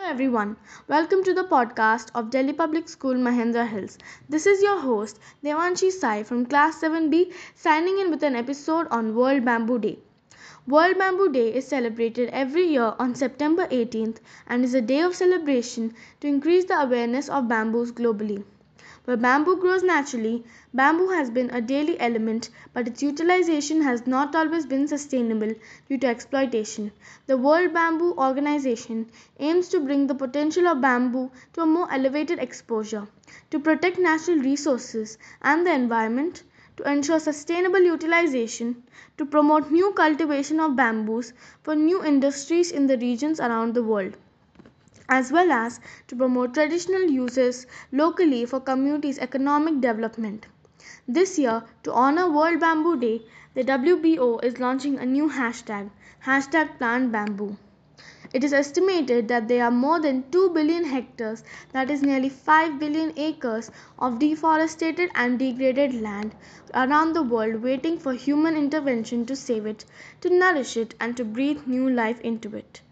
Hello everyone, welcome to the podcast of Delhi Public School Mahendra Hills. This is your host Devanshi Sai from Class 7B signing in with an episode on World Bamboo Day. World Bamboo Day is celebrated every year on September 18th and is a day of celebration to increase the awareness of bamboos globally. Where bamboo grows naturally, bamboo has been a daily element, but its utilization has not always been sustainable due to exploitation. The World Bamboo Organization aims to bring the potential of bamboo to a more elevated exposure, to protect natural resources and the environment, to ensure sustainable utilization, to promote new cultivation of bamboos for new industries in the regions around the world as well as to promote traditional uses locally for communities' economic development. This year, to honor World Bamboo Day, the WBO is launching a new hashtag, hashtag plant bamboo. It is estimated that there are more than 2 billion hectares, that is nearly 5 billion acres, of deforested and degraded land around the world waiting for human intervention to save it, to nourish it, and to breathe new life into it.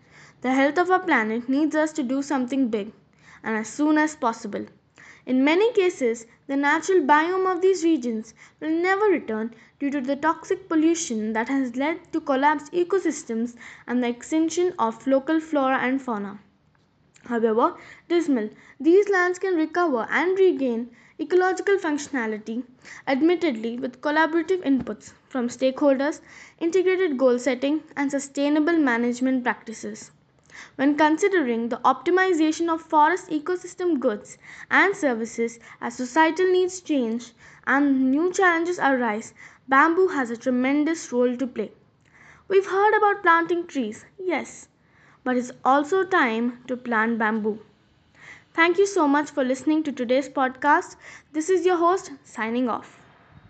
The health of our planet needs us to do something big, and as soon as possible. In many cases, the natural biome of these regions will never return due to the toxic pollution that has led to collapsed ecosystems and the extinction of local flora and fauna. However dismal, these lands can recover and regain ecological functionality, admittedly with collaborative inputs from stakeholders, integrated goal setting, and sustainable management practices. When considering the optimization of forest ecosystem goods and services as societal needs change and new challenges arise, bamboo has a tremendous role to play. We've heard about planting trees, yes, but it's also time to plant bamboo. Thank you so much for listening to today's podcast. This is your host signing off.